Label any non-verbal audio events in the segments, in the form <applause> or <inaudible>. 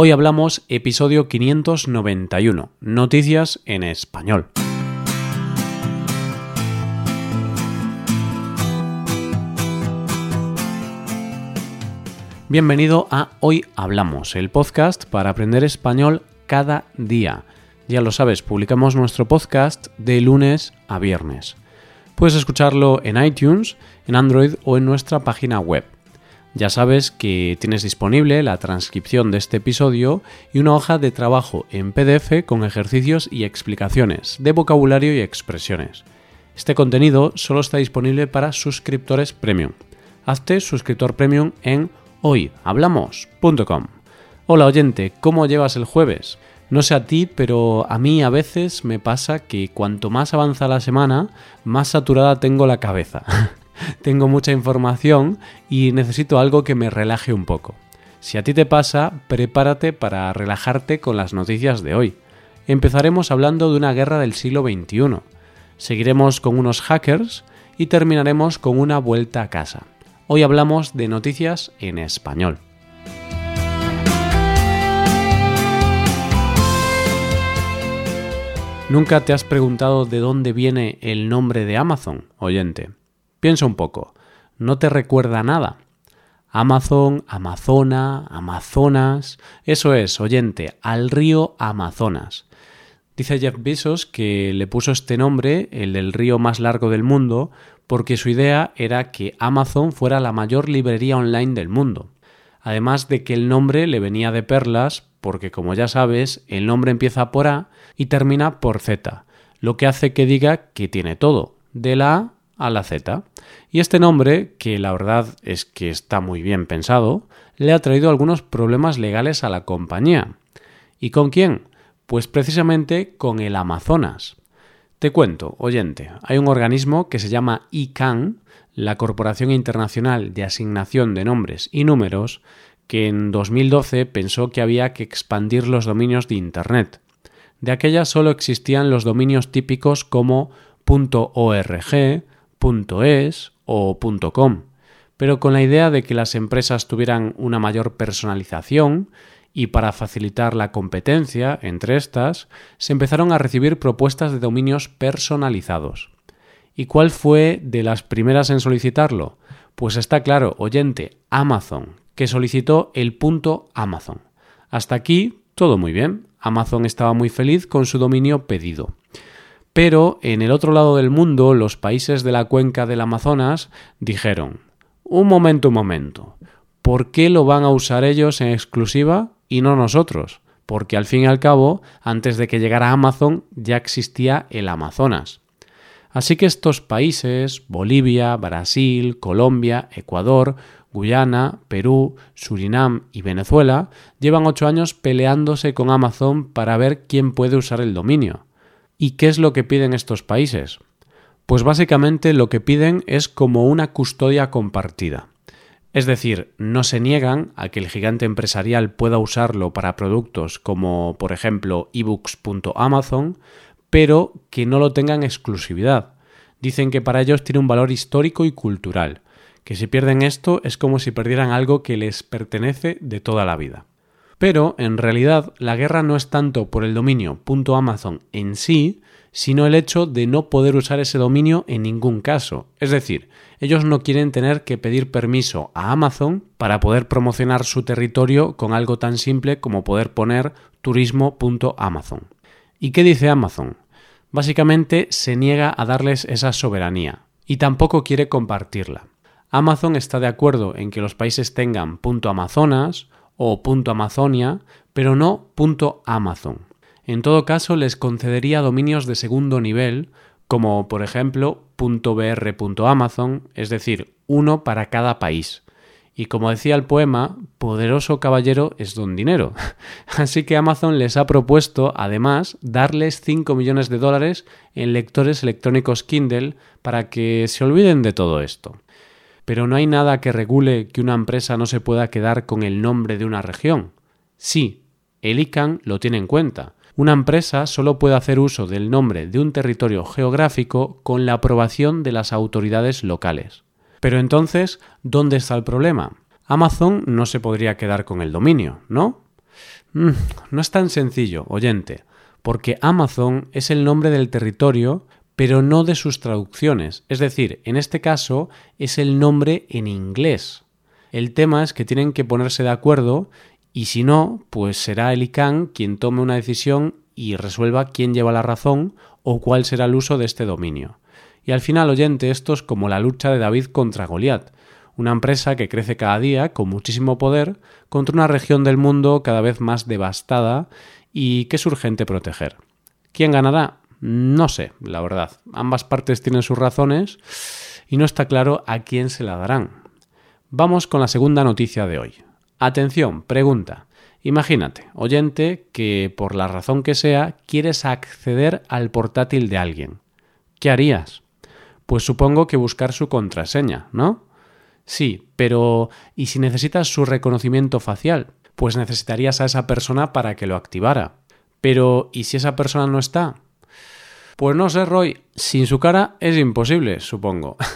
Hoy hablamos episodio 591, Noticias en Español. Bienvenido a Hoy Hablamos, el podcast para aprender español cada día. Ya lo sabes, publicamos nuestro podcast de lunes a viernes. Puedes escucharlo en iTunes, en Android o en nuestra página web ya sabes que tienes disponible la transcripción de este episodio y una hoja de trabajo en PDF con ejercicios y explicaciones de vocabulario y expresiones. Este contenido solo está disponible para suscriptores premium. Hazte suscriptor premium en hoyhablamos.com. Hola oyente, ¿cómo llevas el jueves? No sé a ti, pero a mí a veces me pasa que cuanto más avanza la semana, más saturada tengo la cabeza. <laughs> tengo mucha información y necesito algo que me relaje un poco. Si a ti te pasa, prepárate para relajarte con las noticias de hoy. Empezaremos hablando de una guerra del siglo XXI. Seguiremos con unos hackers y terminaremos con una vuelta a casa. Hoy hablamos de noticias en español. ¿Nunca te has preguntado de dónde viene el nombre de Amazon, oyente? Piensa un poco, ¿no te recuerda nada? Amazon, Amazona, Amazonas. Eso es, oyente, al río Amazonas. Dice Jeff Bezos que le puso este nombre, el del río más largo del mundo, porque su idea era que Amazon fuera la mayor librería online del mundo. Además de que el nombre le venía de perlas, porque como ya sabes, el nombre empieza por A y termina por Z, lo que hace que diga que tiene todo, de la A a la Z. Y este nombre, que la verdad es que está muy bien pensado, le ha traído algunos problemas legales a la compañía. ¿Y con quién? Pues precisamente con el Amazonas. Te cuento, oyente, hay un organismo que se llama ICANN, la Corporación Internacional de Asignación de Nombres y Números, que en 2012 pensó que había que expandir los dominios de Internet. De aquella solo existían los dominios típicos como .org, .es o .com, pero con la idea de que las empresas tuvieran una mayor personalización y para facilitar la competencia entre estas, se empezaron a recibir propuestas de dominios personalizados. ¿Y cuál fue de las primeras en solicitarlo? Pues está claro, oyente, Amazon, que solicitó el punto Amazon. Hasta aquí todo muy bien. Amazon estaba muy feliz con su dominio pedido. Pero en el otro lado del mundo, los países de la cuenca del Amazonas dijeron, un momento, un momento, ¿por qué lo van a usar ellos en exclusiva y no nosotros? Porque al fin y al cabo, antes de que llegara Amazon, ya existía el Amazonas. Así que estos países, Bolivia, Brasil, Colombia, Ecuador, Guyana, Perú, Surinam y Venezuela, llevan ocho años peleándose con Amazon para ver quién puede usar el dominio. ¿Y qué es lo que piden estos países? Pues básicamente lo que piden es como una custodia compartida. Es decir, no se niegan a que el gigante empresarial pueda usarlo para productos como, por ejemplo, ebooks.amazon, pero que no lo tengan exclusividad. Dicen que para ellos tiene un valor histórico y cultural, que si pierden esto es como si perdieran algo que les pertenece de toda la vida. Pero, en realidad, la guerra no es tanto por el dominio .amazon en sí, sino el hecho de no poder usar ese dominio en ningún caso. Es decir, ellos no quieren tener que pedir permiso a Amazon para poder promocionar su territorio con algo tan simple como poder poner turismo.amazon. ¿Y qué dice Amazon? Básicamente se niega a darles esa soberanía y tampoco quiere compartirla. Amazon está de acuerdo en que los países tengan .amazonas o .amazonia, pero no .amazon. En todo caso, les concedería dominios de segundo nivel, como por ejemplo .br.amazon, es decir, uno para cada país. Y como decía el poema, poderoso caballero es don dinero. <laughs> Así que Amazon les ha propuesto, además, darles 5 millones de dólares en lectores electrónicos Kindle para que se olviden de todo esto. Pero no hay nada que regule que una empresa no se pueda quedar con el nombre de una región. Sí, el ICANN lo tiene en cuenta. Una empresa solo puede hacer uso del nombre de un territorio geográfico con la aprobación de las autoridades locales. Pero entonces, ¿dónde está el problema? Amazon no se podría quedar con el dominio, ¿no? Mm, no es tan sencillo, oyente, porque Amazon es el nombre del territorio, pero no de sus traducciones. Es decir, en este caso es el nombre en inglés. El tema es que tienen que ponerse de acuerdo y si no, pues será el ICANN quien tome una decisión y resuelva quién lleva la razón o cuál será el uso de este dominio. Y al final, oyente, esto es como la lucha de David contra Goliat, una empresa que crece cada día con muchísimo poder contra una región del mundo cada vez más devastada y que es urgente proteger. ¿Quién ganará? No sé, la verdad. Ambas partes tienen sus razones y no está claro a quién se la darán. Vamos con la segunda noticia de hoy. Atención, pregunta. Imagínate, oyente, que por la razón que sea quieres acceder al portátil de alguien. ¿Qué harías? Pues supongo que buscar su contraseña, ¿no? Sí, pero ¿y si necesitas su reconocimiento facial? Pues necesitarías a esa persona para que lo activara. Pero ¿y si esa persona no está? Pues no sé, Roy, sin su cara es imposible, supongo. <laughs>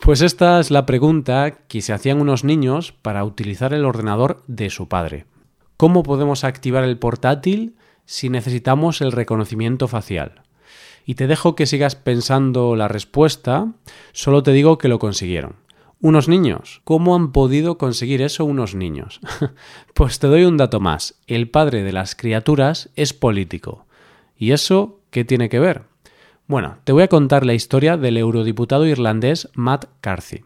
Pues esta es la pregunta que se hacían unos niños para utilizar el ordenador de su padre. ¿Cómo podemos activar el portátil si necesitamos el reconocimiento facial? Y te dejo que sigas pensando la respuesta, solo te digo que lo consiguieron. Unos niños. ¿Cómo han podido conseguir eso unos niños? <laughs> pues te doy un dato más. El padre de las criaturas es político. ¿Y eso qué tiene que ver? Bueno, te voy a contar la historia del eurodiputado irlandés Matt Carthy.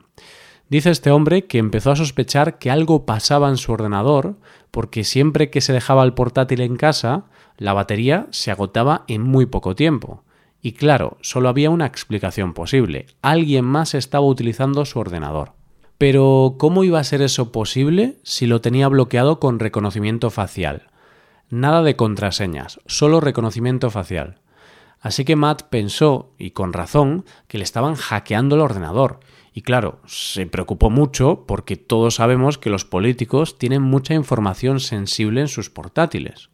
Dice este hombre que empezó a sospechar que algo pasaba en su ordenador porque siempre que se dejaba el portátil en casa, la batería se agotaba en muy poco tiempo. Y claro, solo había una explicación posible. Alguien más estaba utilizando su ordenador. Pero, ¿cómo iba a ser eso posible si lo tenía bloqueado con reconocimiento facial? Nada de contraseñas, solo reconocimiento facial. Así que Matt pensó, y con razón, que le estaban hackeando el ordenador. Y claro, se preocupó mucho porque todos sabemos que los políticos tienen mucha información sensible en sus portátiles.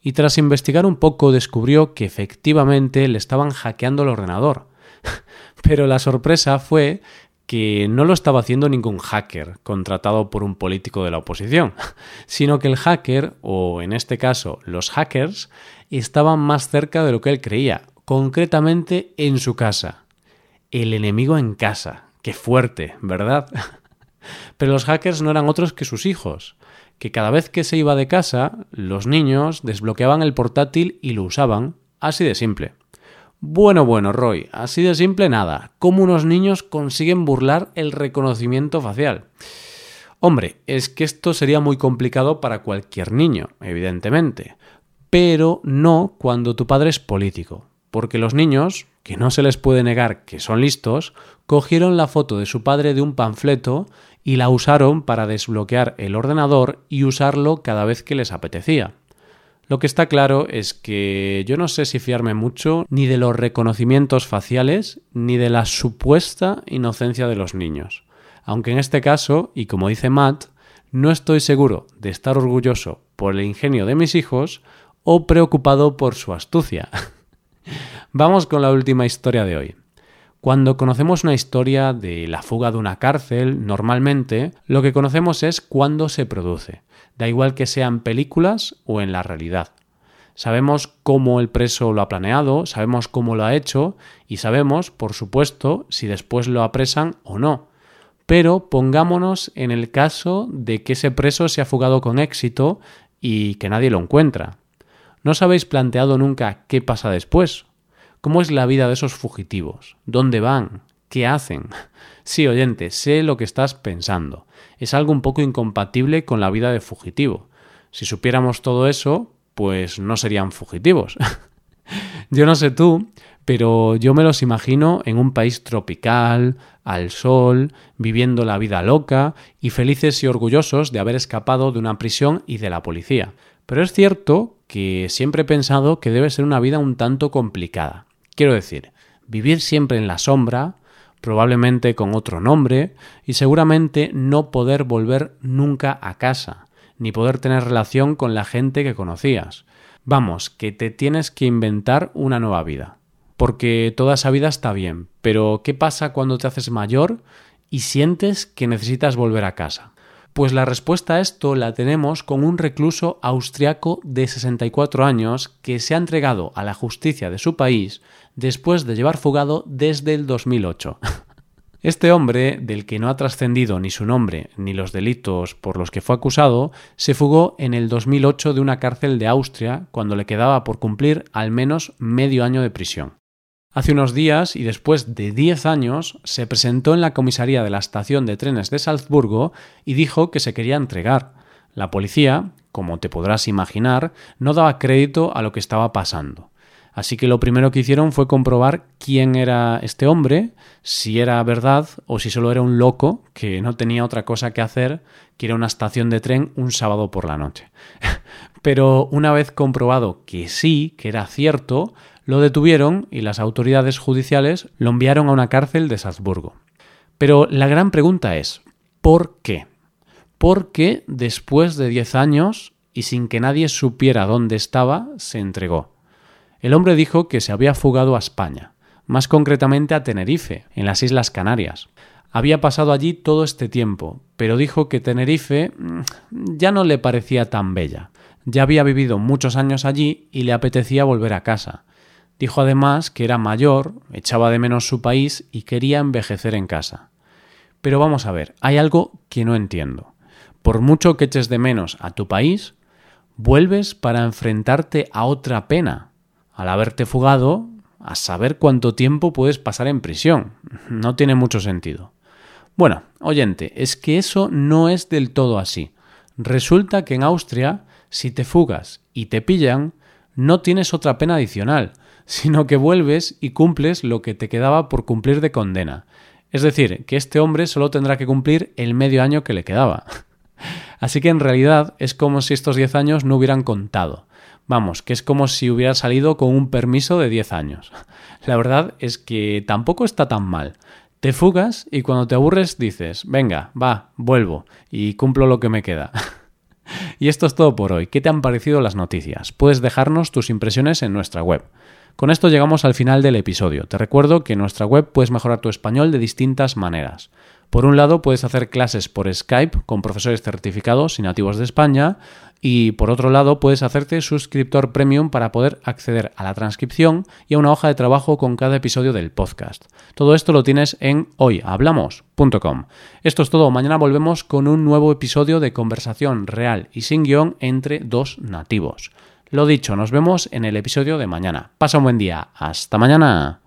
Y tras investigar un poco descubrió que efectivamente le estaban hackeando el ordenador. <laughs> Pero la sorpresa fue que no lo estaba haciendo ningún hacker contratado por un político de la oposición, <laughs> sino que el hacker, o en este caso los hackers, estaban más cerca de lo que él creía, concretamente en su casa. El enemigo en casa. Qué fuerte, ¿verdad? <laughs> Pero los hackers no eran otros que sus hijos, que cada vez que se iba de casa, los niños desbloqueaban el portátil y lo usaban, así de simple. Bueno, bueno, Roy, así de simple nada. ¿Cómo unos niños consiguen burlar el reconocimiento facial? Hombre, es que esto sería muy complicado para cualquier niño, evidentemente, pero no cuando tu padre es político, porque los niños, que no se les puede negar que son listos, cogieron la foto de su padre de un panfleto y la usaron para desbloquear el ordenador y usarlo cada vez que les apetecía. Lo que está claro es que yo no sé si fiarme mucho ni de los reconocimientos faciales ni de la supuesta inocencia de los niños. Aunque en este caso, y como dice Matt, no estoy seguro de estar orgulloso por el ingenio de mis hijos o preocupado por su astucia. <laughs> Vamos con la última historia de hoy. Cuando conocemos una historia de la fuga de una cárcel, normalmente lo que conocemos es cuándo se produce da igual que sean películas o en la realidad. Sabemos cómo el preso lo ha planeado, sabemos cómo lo ha hecho y sabemos, por supuesto, si después lo apresan o no. Pero pongámonos en el caso de que ese preso se ha fugado con éxito y que nadie lo encuentra. ¿No os habéis planteado nunca qué pasa después? ¿Cómo es la vida de esos fugitivos? ¿Dónde van? ¿Qué hacen? <laughs> Sí, oyente, sé lo que estás pensando. Es algo un poco incompatible con la vida de fugitivo. Si supiéramos todo eso, pues no serían fugitivos. <laughs> yo no sé tú, pero yo me los imagino en un país tropical, al sol, viviendo la vida loca y felices y orgullosos de haber escapado de una prisión y de la policía. Pero es cierto que siempre he pensado que debe ser una vida un tanto complicada. Quiero decir, vivir siempre en la sombra, probablemente con otro nombre, y seguramente no poder volver nunca a casa, ni poder tener relación con la gente que conocías. Vamos, que te tienes que inventar una nueva vida. Porque toda esa vida está bien, pero ¿qué pasa cuando te haces mayor y sientes que necesitas volver a casa? Pues la respuesta a esto la tenemos con un recluso austriaco de 64 años que se ha entregado a la justicia de su país después de llevar fugado desde el 2008. <laughs> Este hombre, del que no ha trascendido ni su nombre ni los delitos por los que fue acusado, se fugó en el 2008 de una cárcel de Austria cuando le quedaba por cumplir al menos medio año de prisión. Hace unos días y después de 10 años se presentó en la comisaría de la estación de trenes de Salzburgo y dijo que se quería entregar. La policía, como te podrás imaginar, no daba crédito a lo que estaba pasando. Así que lo primero que hicieron fue comprobar quién era este hombre, si era verdad o si solo era un loco que no tenía otra cosa que hacer que ir a una estación de tren un sábado por la noche. <laughs> Pero una vez comprobado que sí, que era cierto, lo detuvieron y las autoridades judiciales lo enviaron a una cárcel de Salzburgo. Pero la gran pregunta es, ¿por qué? ¿Por qué después de 10 años y sin que nadie supiera dónde estaba, se entregó? El hombre dijo que se había fugado a España, más concretamente a Tenerife, en las Islas Canarias. Había pasado allí todo este tiempo, pero dijo que Tenerife mm, ya no le parecía tan bella. Ya había vivido muchos años allí y le apetecía volver a casa. Dijo además que era mayor, echaba de menos su país y quería envejecer en casa. Pero vamos a ver, hay algo que no entiendo. Por mucho que eches de menos a tu país, vuelves para enfrentarte a otra pena, al haberte fugado, a saber cuánto tiempo puedes pasar en prisión. No tiene mucho sentido. Bueno, oyente, es que eso no es del todo así. Resulta que en Austria, si te fugas y te pillan, no tienes otra pena adicional, sino que vuelves y cumples lo que te quedaba por cumplir de condena. Es decir, que este hombre solo tendrá que cumplir el medio año que le quedaba. <laughs> Así que en realidad es como si estos diez años no hubieran contado. Vamos, que es como si hubiera salido con un permiso de 10 años. <laughs> La verdad es que tampoco está tan mal. Te fugas y cuando te aburres dices, venga, va, vuelvo y cumplo lo que me queda. <laughs> y esto es todo por hoy. ¿Qué te han parecido las noticias? Puedes dejarnos tus impresiones en nuestra web. Con esto llegamos al final del episodio. Te recuerdo que en nuestra web puedes mejorar tu español de distintas maneras. Por un lado, puedes hacer clases por Skype con profesores certificados y nativos de España. Y por otro lado, puedes hacerte suscriptor premium para poder acceder a la transcripción y a una hoja de trabajo con cada episodio del podcast. Todo esto lo tienes en hoyhablamos.com. Esto es todo. Mañana volvemos con un nuevo episodio de conversación real y sin guion entre dos nativos. Lo dicho, nos vemos en el episodio de mañana. Pasa un buen día. Hasta mañana.